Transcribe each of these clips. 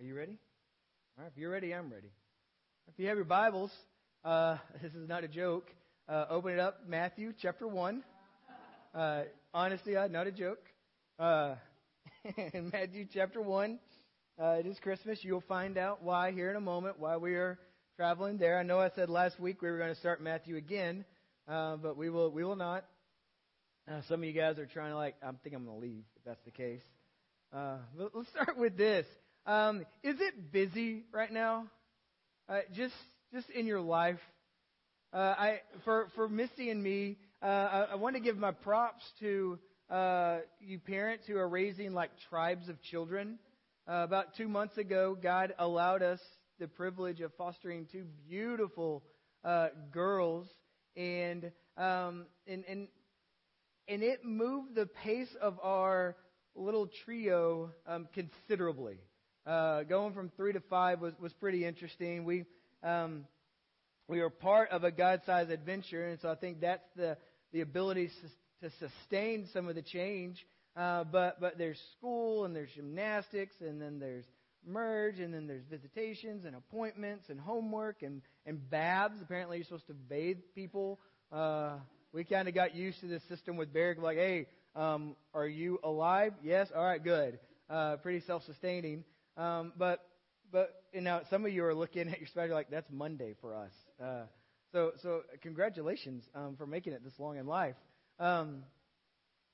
Are you ready? All right, if you're ready, I'm ready. If you have your Bibles, uh, this is not a joke. Uh, open it up, Matthew chapter 1. Uh, honestly, uh, not a joke. Uh, in Matthew chapter 1, uh, it is Christmas. You'll find out why here in a moment, why we are traveling there. I know I said last week we were going to start Matthew again, but we will, we will not. Some of you guys are trying to like, I think I'm going to leave if that's the case. But let's start with this. Um, is it busy right now? Uh, just just in your life. Uh, I for for Misty and me, uh, I, I want to give my props to uh, you parents who are raising like tribes of children. Uh, about two months ago, God allowed us the privilege of fostering two beautiful uh, girls, and um, and and and it moved the pace of our little trio um, considerably. Uh, going from three to five was, was pretty interesting. We um, we are part of a God-sized adventure, and so I think that's the the ability to sustain some of the change. Uh, but but there's school and there's gymnastics and then there's merge and then there's visitations and appointments and homework and and babs. Apparently you're supposed to bathe people. Uh, we kind of got used to this system with Barrick, like, hey, um, are you alive? Yes. All right, good. Uh, pretty self-sustaining. Um, but but you know, some of you are looking at your schedule like that's Monday for us. Uh, so so congratulations um, for making it this long in life. Um,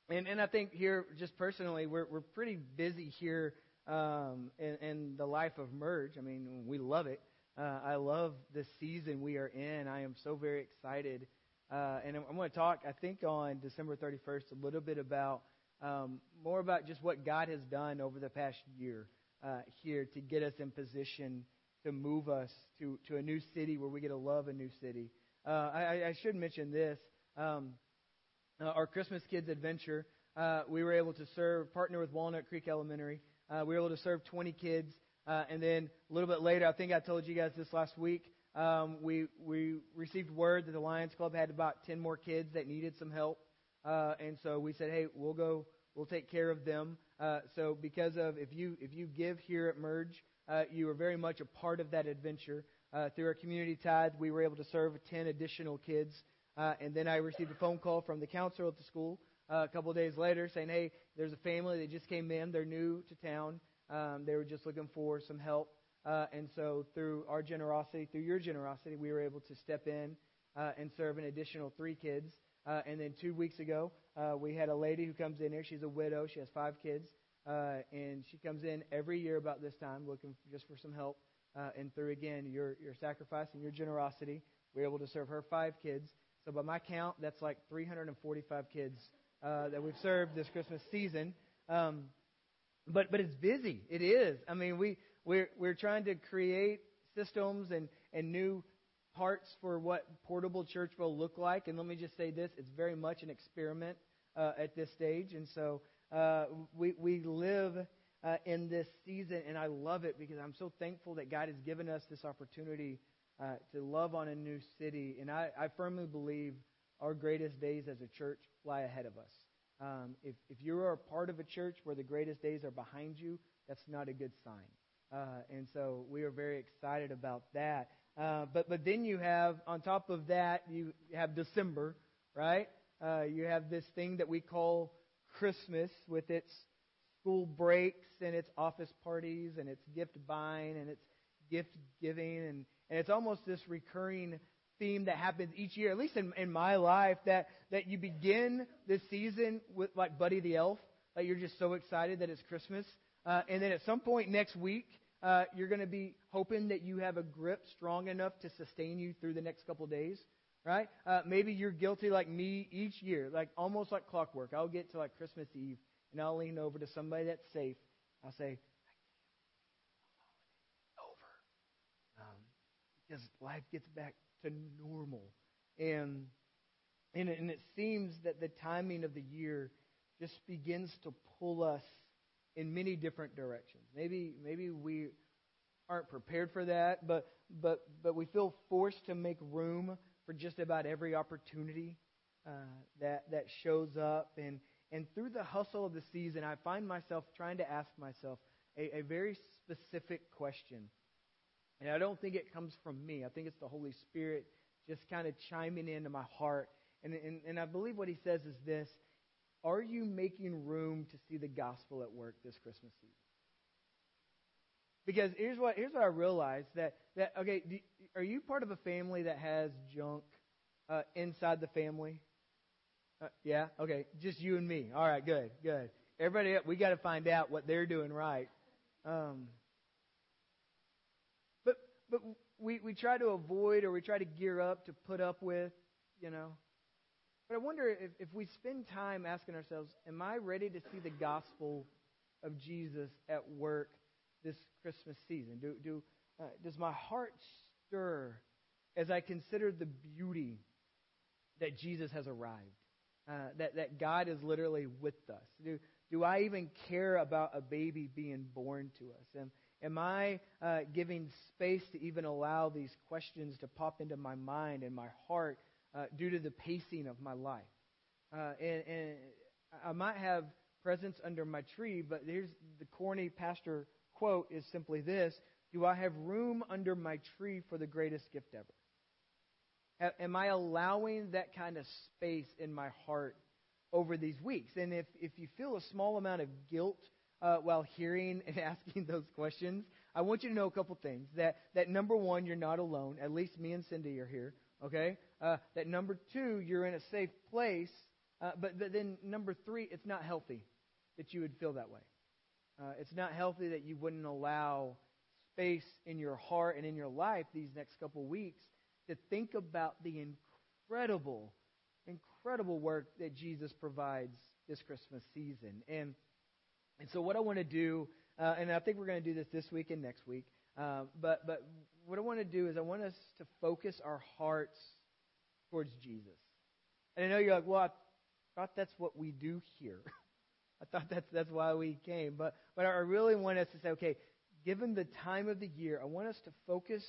and and I think here, just personally, we're we're pretty busy here um, in, in the life of Merge. I mean, we love it. Uh, I love the season we are in. I am so very excited. Uh, and I'm, I'm going to talk, I think, on December 31st a little bit about um, more about just what God has done over the past year uh, here to get us in position to move us to, to a new city where we get to love a new city. Uh, I, I should mention this. Um, uh, our Christmas Kids Adventure, uh, we were able to serve, partner with Walnut Creek Elementary. Uh, we were able to serve 20 kids. Uh, and then a little bit later, I think I told you guys this last week, um, we, we received word that the Lions Club had about 10 more kids that needed some help. Uh, and so we said, hey, we'll go, we'll take care of them. Uh, so because of if you if you give here at Merge, uh, you are very much a part of that adventure. Uh, through our community tithe, we were able to serve 10 additional kids. Uh, and then I received a phone call from the counselor at the school uh, a couple of days later saying, hey, there's a family that just came in. They're new to town. Um, they were just looking for some help. Uh, and so through our generosity, through your generosity, we were able to step in uh, and serve an additional three kids. Uh, and then two weeks ago, uh, we had a lady who comes in here. She's a widow. She has five kids. Uh, and she comes in every year about this time looking just for some help. Uh, and through, again, your, your sacrifice and your generosity, we're able to serve her five kids. So by my count, that's like 345 kids uh, that we've served this Christmas season. Um, but but it's busy. It is. I mean, we we're we're trying to create systems and and new parts for what portable church will look like. And let me just say this: it's very much an experiment uh, at this stage. And so uh, we we live uh, in this season, and I love it because I'm so thankful that God has given us this opportunity uh, to love on a new city. And I, I firmly believe our greatest days as a church lie ahead of us. Um, if, if you are a part of a church where the greatest days are behind you, that's not a good sign. Uh, and so we are very excited about that. Uh, but but then you have on top of that you have December, right? Uh, you have this thing that we call Christmas with its school breaks and its office parties and its gift buying and its gift giving and, and it's almost this recurring theme that happens each year, at least in, in my life, that, that you begin this season with like Buddy the Elf. Like you're just so excited that it's Christmas. Uh, and then at some point next week, uh, you're going to be hoping that you have a grip strong enough to sustain you through the next couple days, right? Uh, maybe you're guilty like me each year, like almost like clockwork. I'll get to like Christmas Eve and I'll lean over to somebody that's safe. I'll say, over. Um, because life gets back to normal. And, and, and it seems that the timing of the year just begins to pull us in many different directions. Maybe, maybe we aren't prepared for that, but, but, but we feel forced to make room for just about every opportunity uh, that, that shows up. And, and through the hustle of the season, I find myself trying to ask myself a, a very specific question. And I don't think it comes from me. I think it's the Holy Spirit just kind of chiming into my heart. And, and, and I believe what he says is this Are you making room to see the gospel at work this Christmas season? Because here's what, here's what I realized that, that okay, do, are you part of a family that has junk uh, inside the family? Uh, yeah? Okay. Just you and me. All right, good, good. Everybody, we got to find out what they're doing right. Um, but but we, we try to avoid or we try to gear up to put up with, you know. But I wonder if, if we spend time asking ourselves, am I ready to see the gospel of Jesus at work this Christmas season? Do, do, uh, does my heart stir as I consider the beauty that Jesus has arrived? Uh, that, that God is literally with us? Do, do I even care about a baby being born to us? Am, am I uh, giving space to even allow these questions to pop into my mind and my heart uh, due to the pacing of my life? Uh, and, and I might have presents under my tree, but here's the corny pastor quote is simply this Do I have room under my tree for the greatest gift ever? Am I allowing that kind of space in my heart over these weeks? And if, if you feel a small amount of guilt uh, while hearing and asking those questions, I want you to know a couple things. That, that number one, you're not alone. At least me and Cindy are here, okay? Uh, that number two, you're in a safe place. Uh, but, but then number three, it's not healthy that you would feel that way. Uh, it's not healthy that you wouldn't allow space in your heart and in your life these next couple weeks to think about the incredible, incredible work that Jesus provides this Christmas season. And and so what I want to do, uh, and I think we're going to do this this week and next week. Uh, but but what I want to do is I want us to focus our hearts towards Jesus. And I know you're like, well, I thought that's what we do here. I thought that's that's why we came. But but I really want us to say, okay, given the time of the year, I want us to focus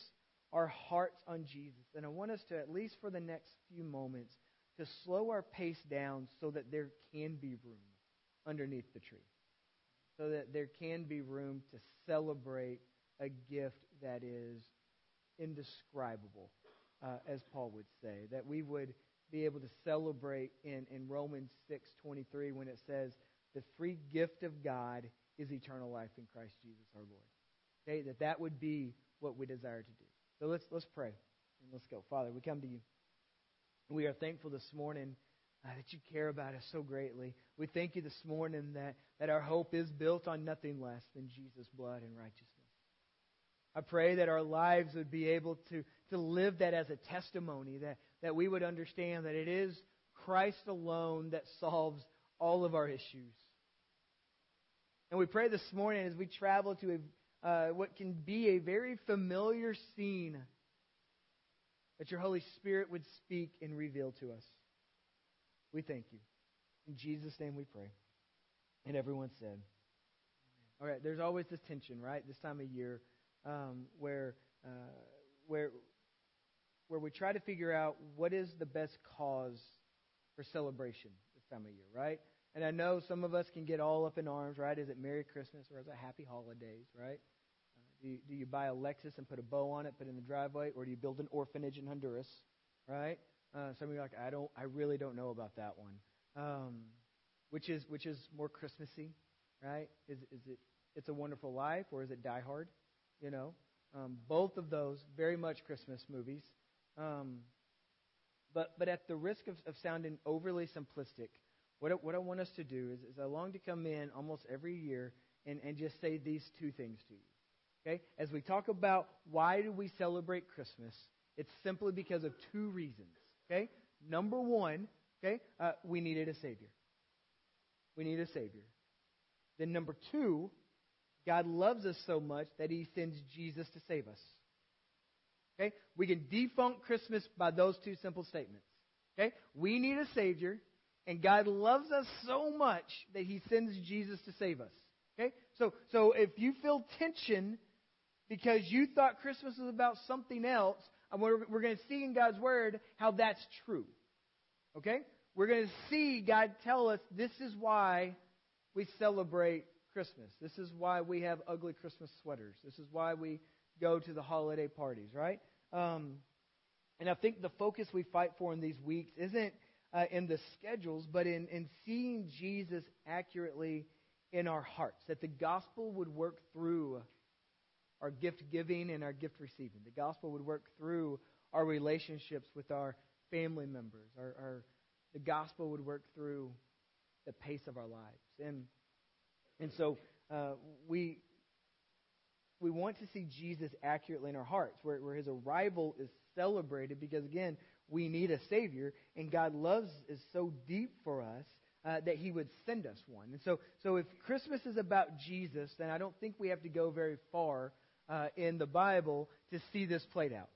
our hearts on Jesus, and I want us to at least for the next few moments to slow our pace down so that there can be room underneath the tree, so that there can be room to celebrate a gift that is indescribable, uh, as Paul would say, that we would be able to celebrate in, in Romans 6:23 when it says the free gift of God is eternal life in Christ Jesus our Lord. Okay, that that would be what we desire to do. So let's let's pray and let's go. Father, we come to you. We are thankful this morning uh, that you care about us so greatly. We thank you this morning that, that our hope is built on nothing less than Jesus' blood and righteousness. I pray that our lives would be able to, to live that as a testimony, that, that we would understand that it is Christ alone that solves all of our issues. And we pray this morning as we travel to a, uh, what can be a very familiar scene that your Holy Spirit would speak and reveal to us. We thank you. In Jesus' name we pray. And everyone said, All right, there's always this tension, right, this time of year, um, where, uh, where, where we try to figure out what is the best cause for celebration this time of year, right? And I know some of us can get all up in arms, right? Is it Merry Christmas or is it Happy Holidays, right? Uh, do, you, do you buy a Lexus and put a bow on it, put it in the driveway, or do you build an orphanage in Honduras, right? Uh, some of you are like, I don't, I really don't know about that one. Um, which is which is more Christmassy, right? Is is it It's a Wonderful Life or is it Die Hard? You know, um, both of those very much Christmas movies. Um, but but at the risk of, of sounding overly simplistic, what I, what I want us to do is, is I long to come in almost every year and, and just say these two things to you. Okay? As we talk about why do we celebrate Christmas, it's simply because of two reasons. Okay? Number one, okay, uh, we needed a Savior. We need a Savior. Then number two, God loves us so much that He sends Jesus to save us. Okay? We can defunct Christmas by those two simple statements. Okay? We need a Savior, and God loves us so much that He sends Jesus to save us. Okay? So, so if you feel tension because you thought Christmas was about something else, we're, we're going to see in God's Word how that's true. Okay? We're going to see God tell us this is why we celebrate Christmas. This is why we have ugly Christmas sweaters. This is why we go to the holiday parties, right? Um, and I think the focus we fight for in these weeks isn't uh, in the schedules, but in, in seeing Jesus accurately in our hearts, that the gospel would work through our gift giving and our gift receiving. The gospel would work through our relationships with our family members. Our, our, the gospel would work through the pace of our lives. And, and so uh, we, we want to see Jesus accurately in our hearts, where, where his arrival is celebrated, because again, we need a Savior, and God loves is so deep for us uh, that He would send us one. And so, so if Christmas is about Jesus, then I don't think we have to go very far uh, in the Bible to see this played out.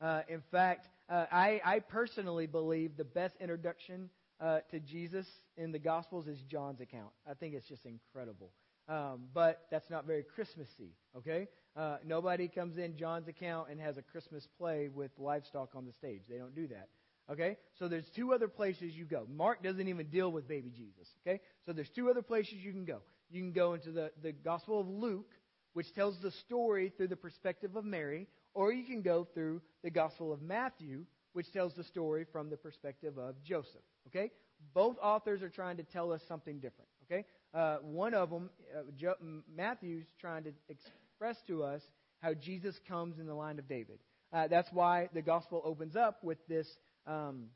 Uh, in fact, uh, I, I personally believe the best introduction uh, to Jesus in the Gospels is John's account. I think it's just incredible. Um, but that's not very Christmassy, okay? Uh, nobody comes in John's account and has a Christmas play with livestock on the stage. They don't do that. Okay? So there's two other places you go. Mark doesn't even deal with baby Jesus. Okay? So there's two other places you can go. You can go into the, the Gospel of Luke, which tells the story through the perspective of Mary, or you can go through the Gospel of Matthew, which tells the story from the perspective of Joseph. Okay? Both authors are trying to tell us something different. Okay? Uh, one of them, uh, jo- Matthew's trying to express to us how Jesus comes in the line of David. Uh, that's why the gospel opens up with this um,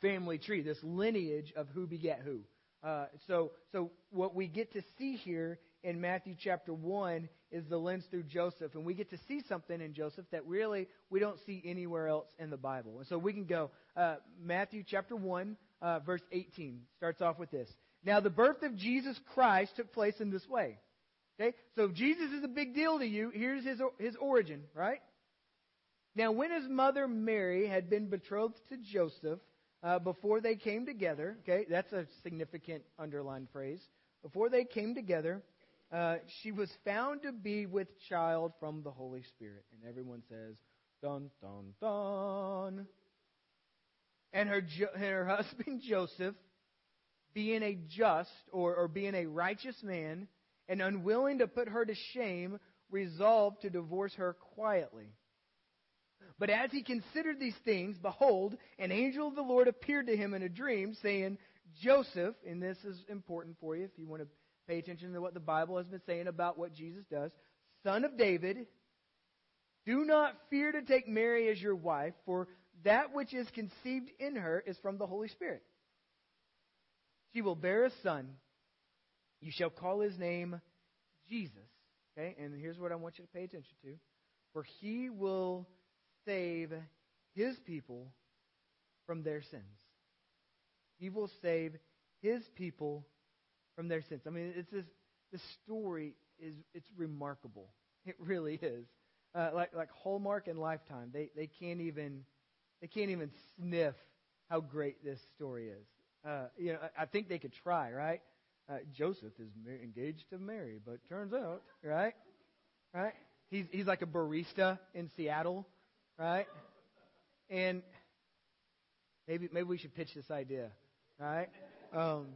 family tree, this lineage of who beget who. Uh, so, so what we get to see here in Matthew chapter 1 is the lens through Joseph. And we get to see something in Joseph that really we don't see anywhere else in the Bible. And so we can go, uh, Matthew chapter 1, uh, verse 18 starts off with this. Now, the birth of Jesus Christ took place in this way. Okay? So Jesus is a big deal to you, here's his, his origin, right? Now, when his mother Mary had been betrothed to Joseph, uh, before they came together, okay, that's a significant underlined phrase. Before they came together, uh, she was found to be with child from the Holy Spirit. And everyone says, dun, dun, dun. And her, and her husband Joseph, being a just or, or being a righteous man and unwilling to put her to shame, resolved to divorce her quietly. But as he considered these things, behold, an angel of the Lord appeared to him in a dream, saying, Joseph, and this is important for you if you want to pay attention to what the Bible has been saying about what Jesus does, son of David, do not fear to take Mary as your wife, for that which is conceived in her is from the Holy Spirit. She will bear a son. You shall call his name Jesus. Okay, and here's what I want you to pay attention to. For he will save his people from their sins. He will save his people from their sins. I mean, it's this, this story is it's remarkable. It really is. Uh, like like Hallmark and Lifetime, they they can't even they can't even sniff how great this story is. Uh, you know, I, I think they could try, right? Uh, Joseph is engaged to Mary, but turns out, right, right, he's he's like a barista in Seattle, right? And maybe maybe we should pitch this idea, right? Um,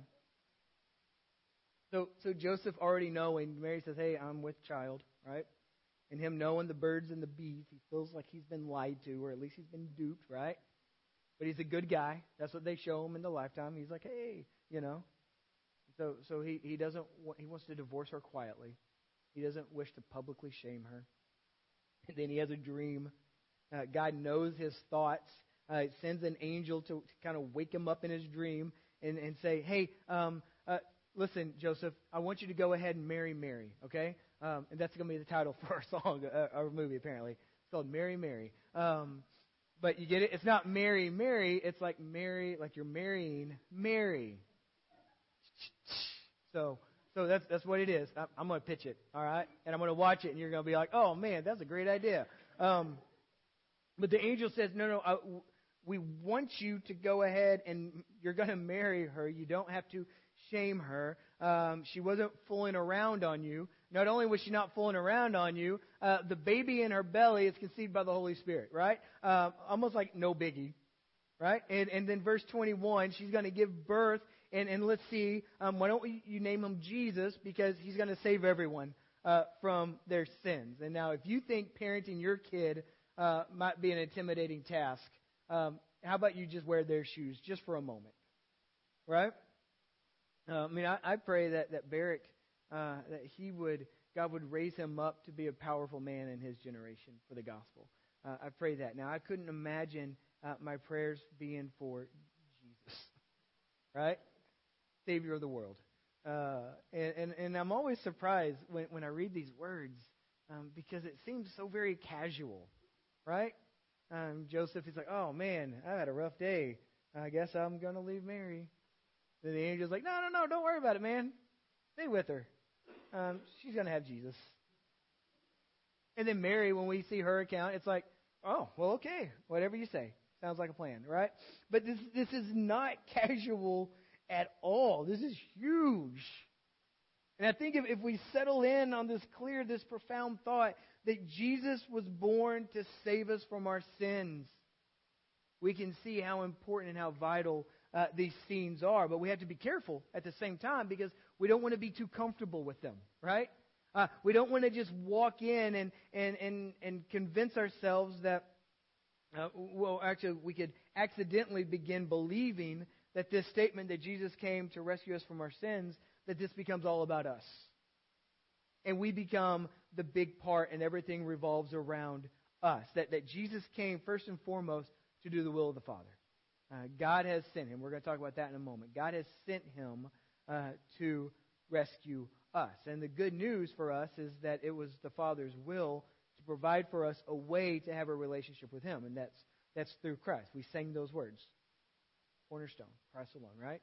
so so Joseph already knowing Mary says, "Hey, I'm with child," right? And him knowing the birds and the bees, he feels like he's been lied to, or at least he's been duped, right? But he's a good guy. That's what they show him in the lifetime. He's like, hey, you know. So so he he doesn't want, he wants to divorce her quietly. He doesn't wish to publicly shame her. And then he has a dream uh, God knows his thoughts. Uh, sends an angel to, to, kind of wake him up in his dream and, and say, hey, um, uh, listen, Joseph, I want you to go ahead and marry Mary, okay? Um, and that's going to be the title for our song, uh, our movie, apparently. It's called Mary, Mary. Um, but you get it? It's not Mary, Mary. It's like Mary, like you're marrying Mary. So, so that's that's what it is. I'm, I'm going to pitch it, all right? And I'm going to watch it, and you're going to be like, "Oh man, that's a great idea." Um, but the angel says, No, no, we want you to go ahead and you're going to marry her. You don't have to shame her. Um, she wasn't fooling around on you. Not only was she not fooling around on you, uh, the baby in her belly is conceived by the Holy Spirit, right? Uh, almost like no biggie, right? And, and then verse 21, she's going to give birth and, and let's see, um, why don't we, you name him Jesus? Because he's going to save everyone uh, from their sins. And now, if you think parenting your kid uh, might be an intimidating task, um, how about you just wear their shoes just for a moment? Right? Uh, I mean, I, I pray that, that Barrick, uh, that he would, God would raise him up to be a powerful man in his generation for the gospel. Uh, I pray that. Now, I couldn't imagine uh, my prayers being for Jesus, right? Savior of the world. Uh, and, and, and I'm always surprised when, when I read these words um, because it seems so very casual, right? Um, Joseph is like, oh man, I had a rough day. I guess I'm going to leave Mary. Then the angel's like, no, no, no, don't worry about it, man. Stay with her. Um, she's going to have Jesus. And then Mary, when we see her account, it's like, oh, well, okay, whatever you say. Sounds like a plan, right? But this, this is not casual at all. This is huge. And I think if, if we settle in on this clear, this profound thought that Jesus was born to save us from our sins, we can see how important and how vital uh, these scenes are. But we have to be careful at the same time because we don't want to be too comfortable with them, right? Uh, we don't want to just walk in and, and, and, and convince ourselves that, uh, well, actually, we could accidentally begin believing that this statement that Jesus came to rescue us from our sins, that this becomes all about us. And we become the big part and everything revolves around us. That, that Jesus came first and foremost to do the will of the Father. Uh, God has sent him. We're going to talk about that in a moment. God has sent him uh, to rescue us. And the good news for us is that it was the Father's will to provide for us a way to have a relationship with him. And that's, that's through Christ. We sang those words cornerstone, Christ alone, right?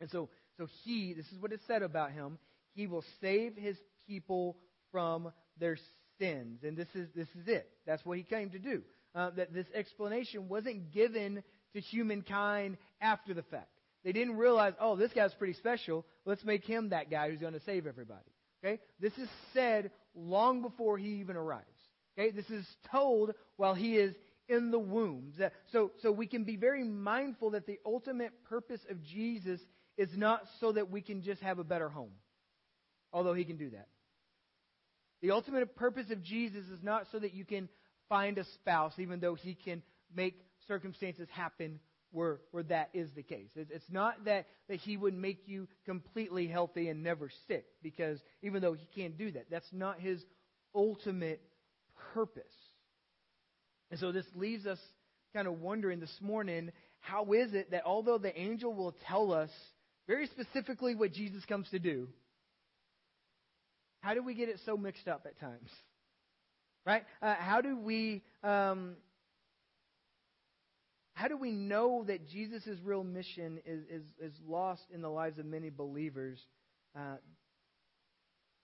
And so, so he, this is what is said about him, he will save his people from their sins. And this is, this is it. That's what he came to do. Uh, that this explanation wasn't given to humankind after the fact. They didn't realize, oh, this guy's pretty special. Let's make him that guy who's going to save everybody. Okay? This is said long before he even arrives. Okay? This is told while he is in the womb. So, so we can be very mindful that the ultimate purpose of Jesus is not so that we can just have a better home, although he can do that. The ultimate purpose of Jesus is not so that you can find a spouse, even though he can make circumstances happen where, where that is the case. It's, it's not that, that he would make you completely healthy and never sick, because even though he can't do that, that's not his ultimate purpose. And so this leaves us kind of wondering this morning how is it that although the angel will tell us very specifically what Jesus comes to do, how do we get it so mixed up at times? Right? Uh, how do we um, how do we know that Jesus' real mission is, is, is lost in the lives of many believers uh,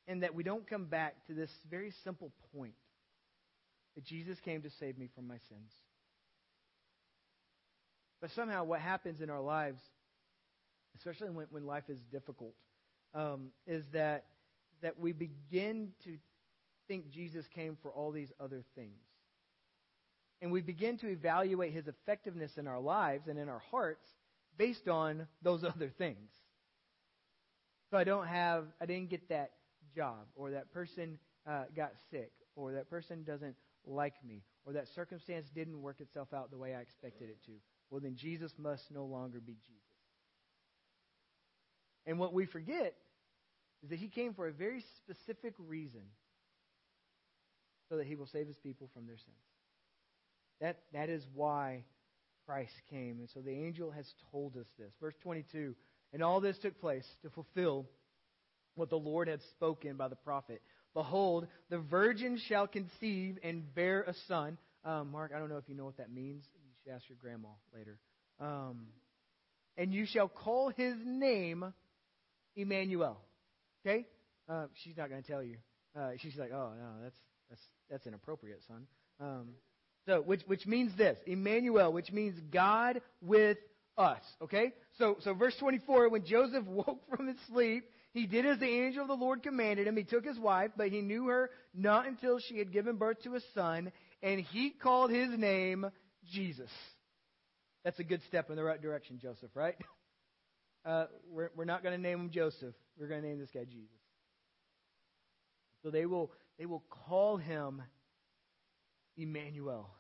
and that we don't come back to this very simple point that Jesus came to save me from my sins. But somehow, what happens in our lives, especially when, when life is difficult, um, is that, that we begin to think Jesus came for all these other things. And we begin to evaluate his effectiveness in our lives and in our hearts based on those other things. So I don't have, I didn't get that job, or that person uh, got sick, or that person doesn't like me, or that circumstance didn't work itself out the way I expected it to, well, then Jesus must no longer be Jesus. And what we forget is that he came for a very specific reason so that he will save his people from their sins. That, that is why Christ came. And so the angel has told us this. Verse 22 And all this took place to fulfill what the Lord had spoken by the prophet. Behold, the virgin shall conceive and bear a son. Um, Mark, I don't know if you know what that means. You should ask your grandma later. Um, and you shall call his name Emmanuel. Okay? Uh, she's not going to tell you. Uh, she's like, oh no, that's that's that's inappropriate, son. Um, so, which which means this, Emmanuel, which means God with us. Okay? So, so verse 24, when Joseph woke from his sleep, he did as the angel of the Lord commanded him. He took his wife, but he knew her not until she had given birth to a son, and he called his name Jesus. That's a good step in the right direction, Joseph, right? uh, we're, we're not going to name him Joseph. We're going to name this guy Jesus. So they will, they will call him Emmanuel.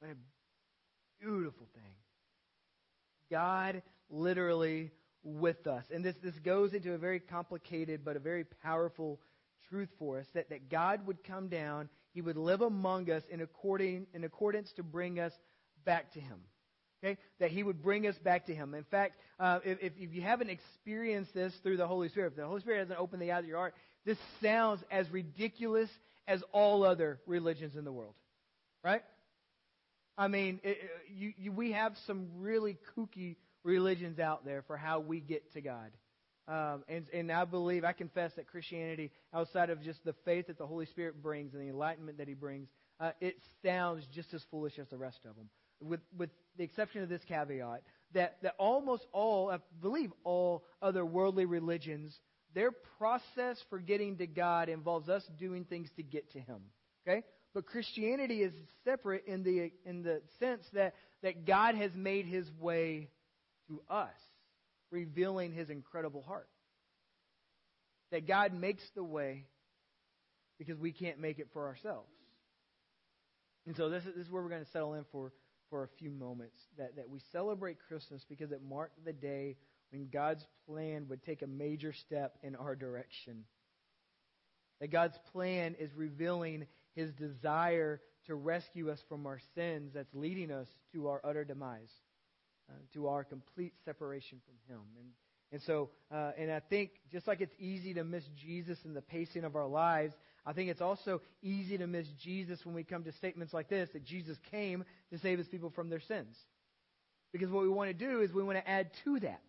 What a beautiful thing. God literally with us. And this, this goes into a very complicated but a very powerful truth for us that, that God would come down, He would live among us in, according, in accordance to bring us back to Him. Okay? That He would bring us back to Him. In fact, uh, if, if you haven't experienced this through the Holy Spirit, if the Holy Spirit hasn't opened the eyes of your heart, this sounds as ridiculous as all other religions in the world. Right? I mean, it, you, you, we have some really kooky religions out there for how we get to God. Um, and, and I believe, I confess that Christianity, outside of just the faith that the Holy Spirit brings and the enlightenment that He brings, uh, it sounds just as foolish as the rest of them. With, with the exception of this caveat, that, that almost all, I believe all other worldly religions, their process for getting to God involves us doing things to get to Him. Okay? But Christianity is separate in the, in the sense that, that God has made His way to us, revealing his incredible heart. That God makes the way because we can't make it for ourselves. And so this is, this is where we're going to settle in for, for a few moments. That, that we celebrate Christmas because it marked the day when God's plan would take a major step in our direction. That God's plan is revealing his desire to rescue us from our sins that's leading us to our utter demise uh, to our complete separation from Him. And, and so, uh, and I think just like it's easy to miss Jesus in the pacing of our lives, I think it's also easy to miss Jesus when we come to statements like this that Jesus came to save His people from their sins. Because what we want to do is we want to add to that.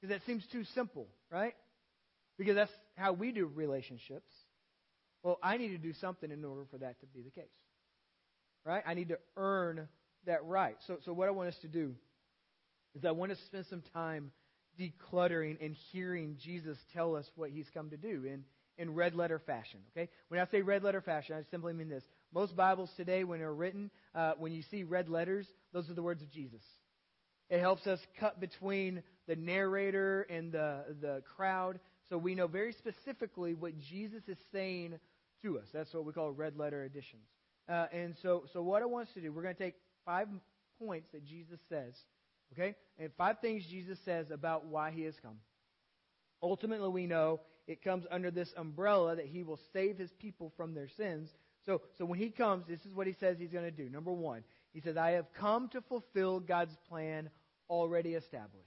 Because that seems too simple, right? Because that's how we do relationships. Well, I need to do something in order for that to be the case. Right? I need to earn that right. So, so what I want us to do is I want to spend some time decluttering and hearing Jesus tell us what he's come to do in, in red letter fashion. Okay? When I say red letter fashion, I simply mean this. Most Bibles today, when they're written, uh, when you see red letters, those are the words of Jesus. It helps us cut between the narrator and the, the crowd so we know very specifically what Jesus is saying to us. That's what we call red letter editions. Uh, and so, so what I want us to do, we're going to take five points that Jesus says, okay? And five things Jesus says about why he has come. Ultimately, we know it comes under this umbrella that he will save his people from their sins. So, so when he comes, this is what he says he's going to do. Number one, he says, I have come to fulfill God's plan already established.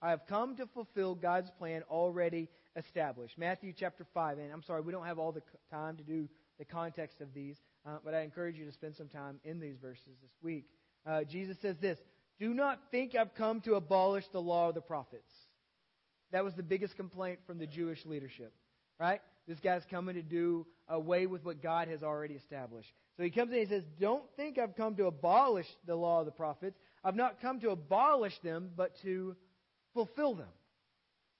I have come to fulfill God's plan already established. Matthew chapter 5, and I'm sorry, we don't have all the time to do the context of these, uh, but I encourage you to spend some time in these verses this week. Uh, Jesus says this Do not think I've come to abolish the law of the prophets. That was the biggest complaint from the Jewish leadership, right? This guy's coming to do away with what God has already established. So he comes in and he says, Don't think I've come to abolish the law of the prophets. I've not come to abolish them, but to fulfill them.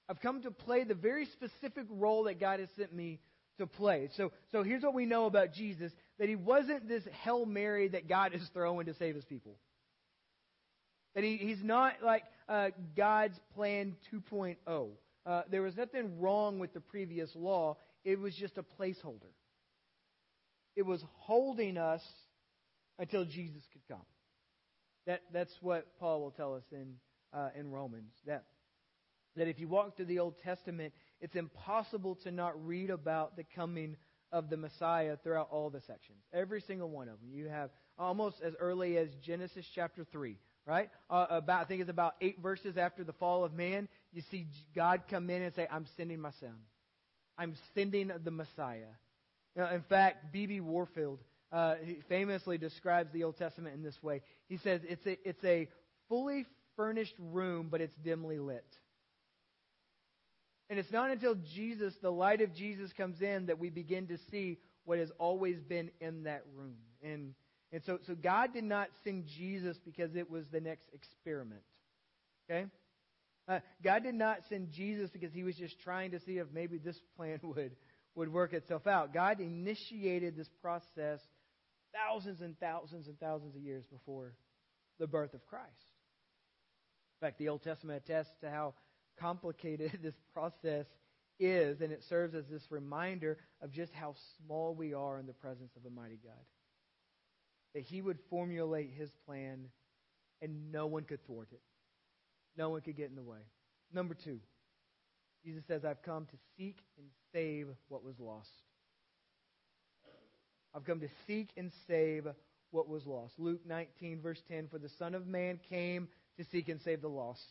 I've come to play the very specific role that God has sent me to play. So, so here's what we know about Jesus that he wasn't this Hail Mary that God is throwing to save his people. That he, he's not like uh, God's plan 2.0. Uh, there was nothing wrong with the previous law, it was just a placeholder. It was holding us until Jesus could come. That, that's what Paul will tell us in, uh, in Romans. That, that if you walk through the Old Testament, it's impossible to not read about the coming of the Messiah throughout all the sections. Every single one of them. You have almost as early as Genesis chapter 3, right? Uh, about I think it's about 8 verses after the fall of man, you see God come in and say, "I'm sending my son. I'm sending the Messiah." Now, in fact, B.B. Warfield uh, famously describes the Old Testament in this way. He says it's a, it's a fully furnished room, but it's dimly lit. And it's not until Jesus, the light of Jesus, comes in that we begin to see what has always been in that room. And, and so, so God did not send Jesus because it was the next experiment. Okay? Uh, God did not send Jesus because he was just trying to see if maybe this plan would, would work itself out. God initiated this process thousands and thousands and thousands of years before the birth of Christ. In fact, the Old Testament attests to how complicated this process is, and it serves as this reminder of just how small we are in the presence of a mighty God. That He would formulate His plan, and no one could thwart it, no one could get in the way. Number two, Jesus says, I've come to seek and save what was lost. I've come to seek and save what was lost. Luke 19, verse 10 For the Son of Man came to seek and save the lost.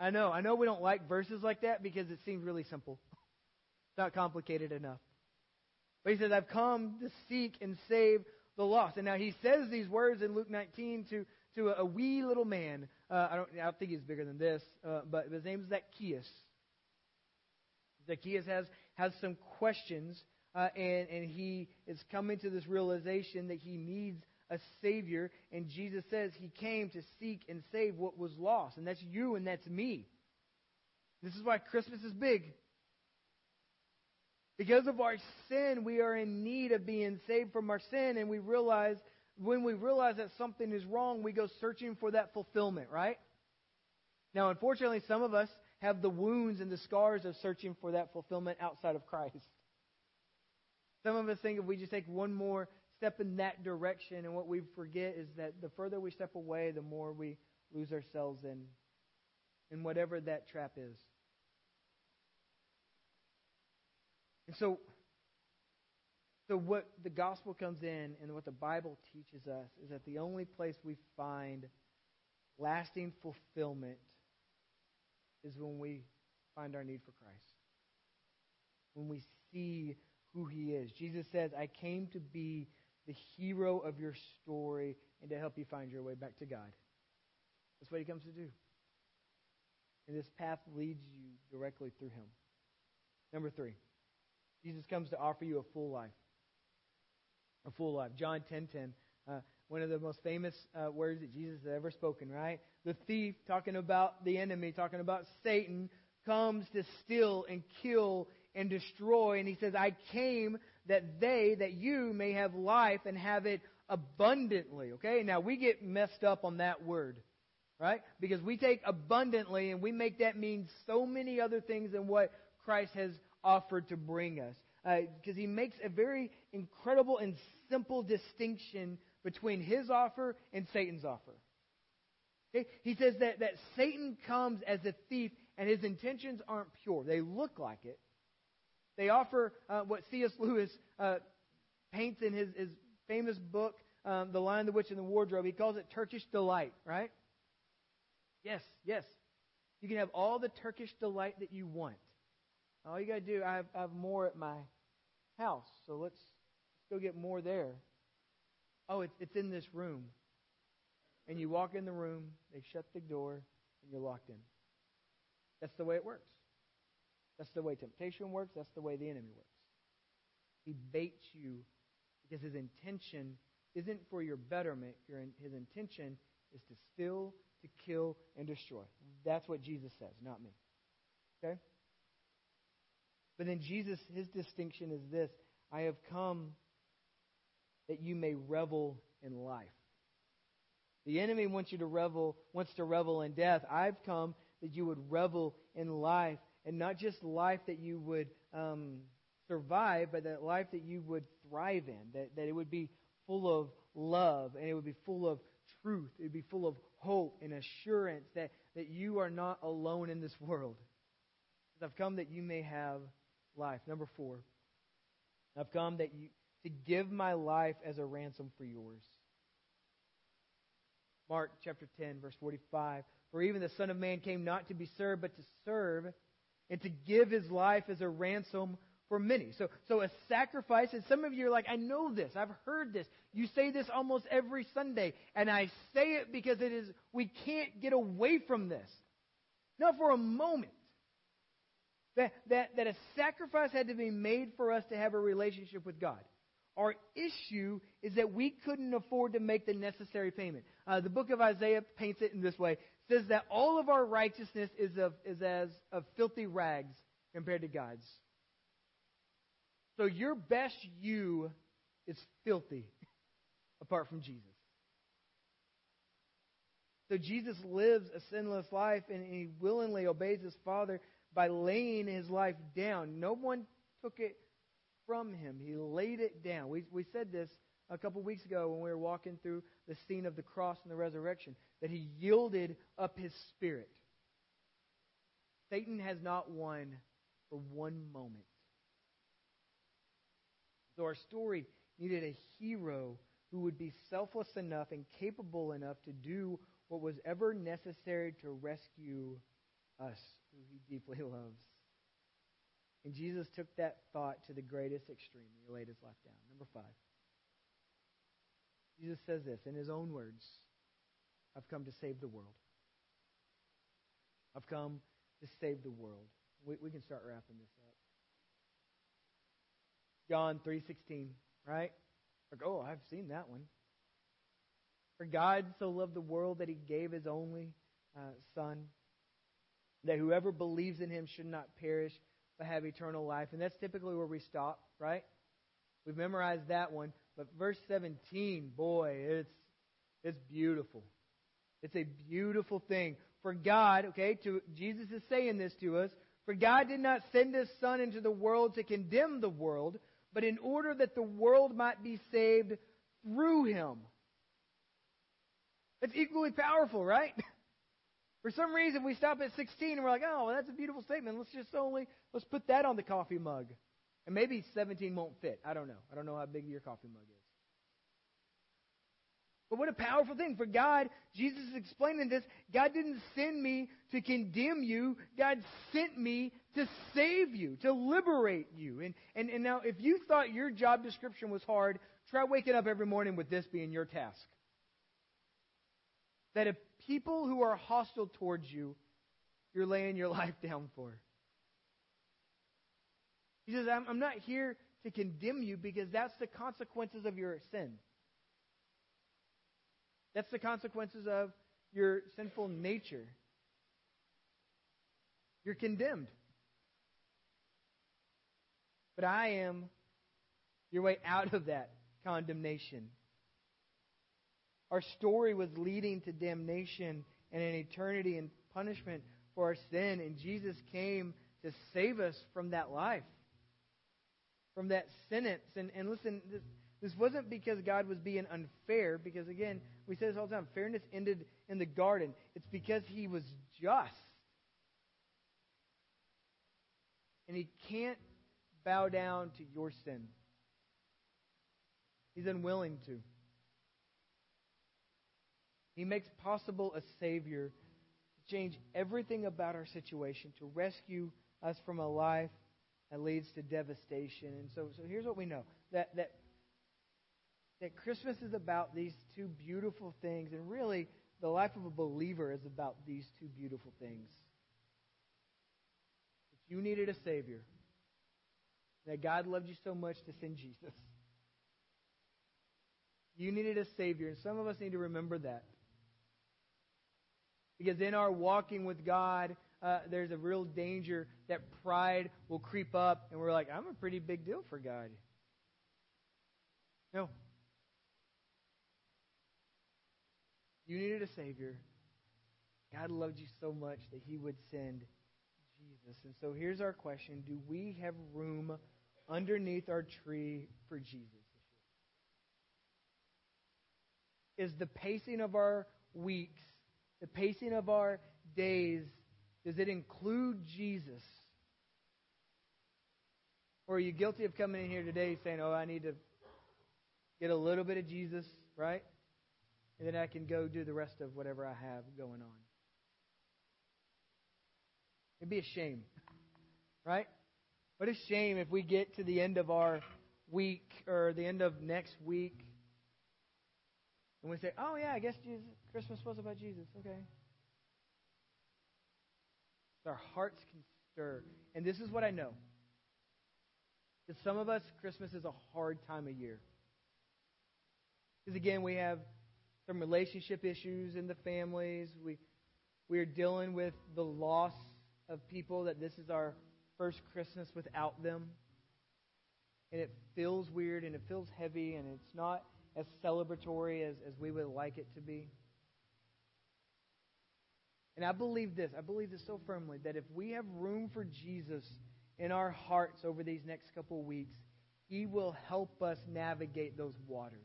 I know, I know we don't like verses like that because it seems really simple. It's not complicated enough. But he says, I've come to seek and save the lost. And now he says these words in Luke 19 to, to a, wee little man. Uh, I, don't, I don't think he's bigger than this, uh, but his name is Zacchaeus. Zacchaeus has, has some questions uh, and, and he is coming to this realization that he needs a Savior. And Jesus says he came to seek and save what was lost. And that's you and that's me. This is why Christmas is big. Because of our sin, we are in need of being saved from our sin. And we realize, when we realize that something is wrong, we go searching for that fulfillment, right? Now, unfortunately, some of us have the wounds and the scars of searching for that fulfillment outside of Christ. Some of us think if we just take one more step in that direction, and what we forget is that the further we step away, the more we lose ourselves in, in whatever that trap is. And so, so what the gospel comes in and what the Bible teaches us is that the only place we find lasting fulfillment is when we find our need for Christ. When we see who he is. Jesus says, I came to be the hero of your story and to help you find your way back to God. That's what he comes to do. And this path leads you directly through him. Number three, Jesus comes to offer you a full life. A full life. John 10 10. Uh, one of the most famous uh, words that Jesus has ever spoken, right? The thief, talking about the enemy, talking about Satan, comes to steal and kill and destroy. And he says, I came that they, that you may have life and have it abundantly. Okay? Now we get messed up on that word, right? Because we take abundantly and we make that mean so many other things than what Christ has offered to bring us. Because uh, he makes a very incredible and simple distinction between his offer and Satan's offer. Okay? He says that, that Satan comes as a thief and his intentions aren't pure. They look like it, they offer uh, what C.S. Lewis uh, paints in his, his famous book, um, The Lion, the Witch, and the Wardrobe. He calls it Turkish delight, right? Yes, yes. You can have all the Turkish delight that you want. All you got to do, I have, I have more at my house, so let's, let's go get more there. Oh, it's, it's in this room. And you walk in the room, they shut the door, and you're locked in. That's the way it works. That's the way temptation works. That's the way the enemy works. He baits you because his intention isn't for your betterment. Your, his intention is to steal, to kill, and destroy. That's what Jesus says, not me. Okay? But then Jesus, his distinction is this I have come that you may revel in life. The enemy wants you to revel, wants to revel in death. I've come that you would revel in life and not just life that you would um, survive, but that life that you would thrive in, that, that it would be full of love and it would be full of truth. It would be full of hope and assurance that, that you are not alone in this world. I've come that you may have life. Number four, I've come that you to give my life as a ransom for yours. Mark chapter 10, verse 45. For even the Son of Man came not to be served, but to serve and to give his life as a ransom for many. So, so a sacrifice, and some of you are like, I know this, I've heard this. You say this almost every Sunday, and I say it because it is, we can't get away from this. Not for a moment. That, that, that a sacrifice had to be made for us to have a relationship with God. Our issue is that we couldn't afford to make the necessary payment. Uh, the book of Isaiah paints it in this way says that all of our righteousness is, of, is as of filthy rags compared to God's. So your best you is filthy apart from Jesus. So Jesus lives a sinless life and he willingly obeys his Father by laying his life down. No one took it from him. He laid it down. We, we said this a couple weeks ago when we were walking through the scene of the cross and the resurrection, that he yielded up his spirit. Satan has not won for one moment. So our story needed a hero who would be selfless enough and capable enough to do what was ever necessary to rescue us, who he deeply loves. And Jesus took that thought to the greatest extreme. He laid his life down. Number five. Jesus says this in his own words I've come to save the world. I've come to save the world. We, we can start wrapping this up. John 3.16, right? Like, oh, I've seen that one. For God so loved the world that he gave his only uh, Son, that whoever believes in him should not perish, but have eternal life. And that's typically where we stop, right? We've memorized that one. But verse 17, boy, it's, it's beautiful. It's a beautiful thing. For God, okay, to, Jesus is saying this to us. For God did not send his Son into the world to condemn the world, but in order that the world might be saved through him. It's equally powerful, right? For some reason, we stop at 16 and we're like, oh, well, that's a beautiful statement. Let's just only, let's put that on the coffee mug. And maybe 17 won't fit. I don't know. I don't know how big your coffee mug is. But what a powerful thing. For God, Jesus is explaining this. God didn't send me to condemn you. God sent me to save you, to liberate you. And, and, and now, if you thought your job description was hard, try waking up every morning with this being your task. That if people who are hostile towards you, you're laying your life down for. He says, I'm, I'm not here to condemn you because that's the consequences of your sin. That's the consequences of your sinful nature. You're condemned. But I am your way out of that condemnation. Our story was leading to damnation and an eternity in punishment for our sin, and Jesus came to save us from that life, from that sentence. And, and listen, this, this wasn't because God was being unfair, because again, we say this all the time fairness ended in the garden. It's because He was just. And He can't bow down to your sin, He's unwilling to. He makes possible a Savior to change everything about our situation, to rescue us from a life that leads to devastation. And so, so here's what we know that, that that Christmas is about these two beautiful things, and really, the life of a believer is about these two beautiful things. That you needed a Savior, that God loved you so much to send Jesus. You needed a Savior, and some of us need to remember that. Because in our walking with God, uh, there's a real danger that pride will creep up, and we're like, I'm a pretty big deal for God. No, You needed a Savior. God loved you so much that He would send Jesus. And so here's our question Do we have room underneath our tree for Jesus? Is the pacing of our weeks, the pacing of our days, does it include Jesus? Or are you guilty of coming in here today saying, oh, I need to get a little bit of Jesus, right? and then I can go do the rest of whatever I have going on. It'd be a shame, right? What a shame if we get to the end of our week or the end of next week and we say, oh, yeah, I guess Jesus, Christmas was about Jesus. Okay. Our hearts can stir. And this is what I know. Because some of us, Christmas is a hard time of year. Because again, we have some relationship issues in the families. We, we are dealing with the loss of people that this is our first Christmas without them. And it feels weird and it feels heavy and it's not as celebratory as, as we would like it to be. And I believe this, I believe this so firmly that if we have room for Jesus in our hearts over these next couple weeks, He will help us navigate those waters.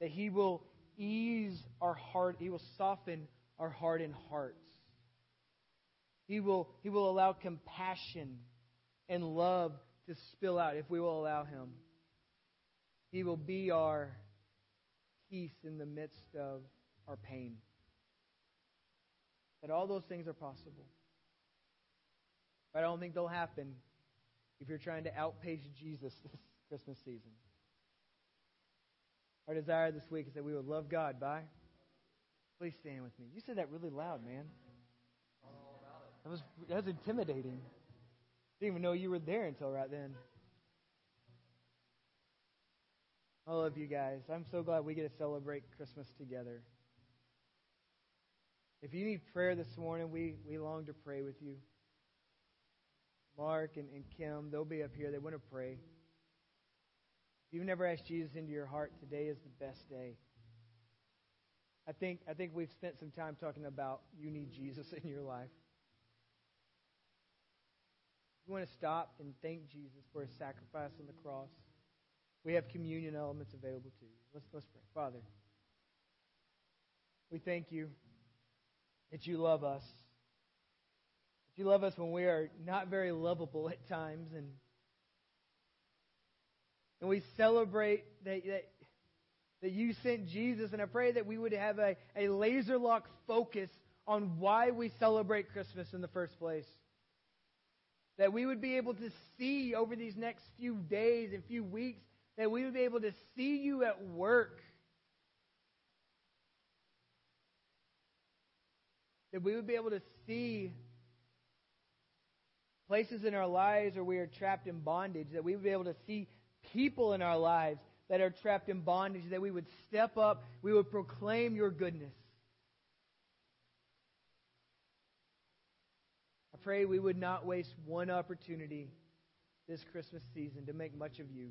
That He will ease our heart, He will soften our hardened hearts. He will, he will allow compassion and love to spill out if we will allow Him. He will be our peace in the midst of our pain. That all those things are possible. But I don't think they'll happen if you're trying to outpace Jesus this Christmas season. Our desire this week is that we would love God by. Please stand with me. You said that really loud, man. That was that was intimidating. Didn't even know you were there until right then. I love you guys. I'm so glad we get to celebrate Christmas together. If you need prayer this morning, we, we long to pray with you. Mark and, and Kim, they'll be up here. They want to pray. If you've never asked Jesus into your heart, today is the best day. I think, I think we've spent some time talking about you need Jesus in your life. You want to stop and thank Jesus for his sacrifice on the cross. We have communion elements available to you. Let's, let's pray. Father, we thank you that you love us. That you love us when we are not very lovable at times. And, and we celebrate that, that, that you sent Jesus. And I pray that we would have a, a laser lock focus on why we celebrate Christmas in the first place. That we would be able to see over these next few days and few weeks, that we would be able to see you at work. That we would be able to see places in our lives where we are trapped in bondage, that we would be able to see people in our lives that are trapped in bondage, that we would step up, we would proclaim your goodness. I pray we would not waste one opportunity this Christmas season to make much of you.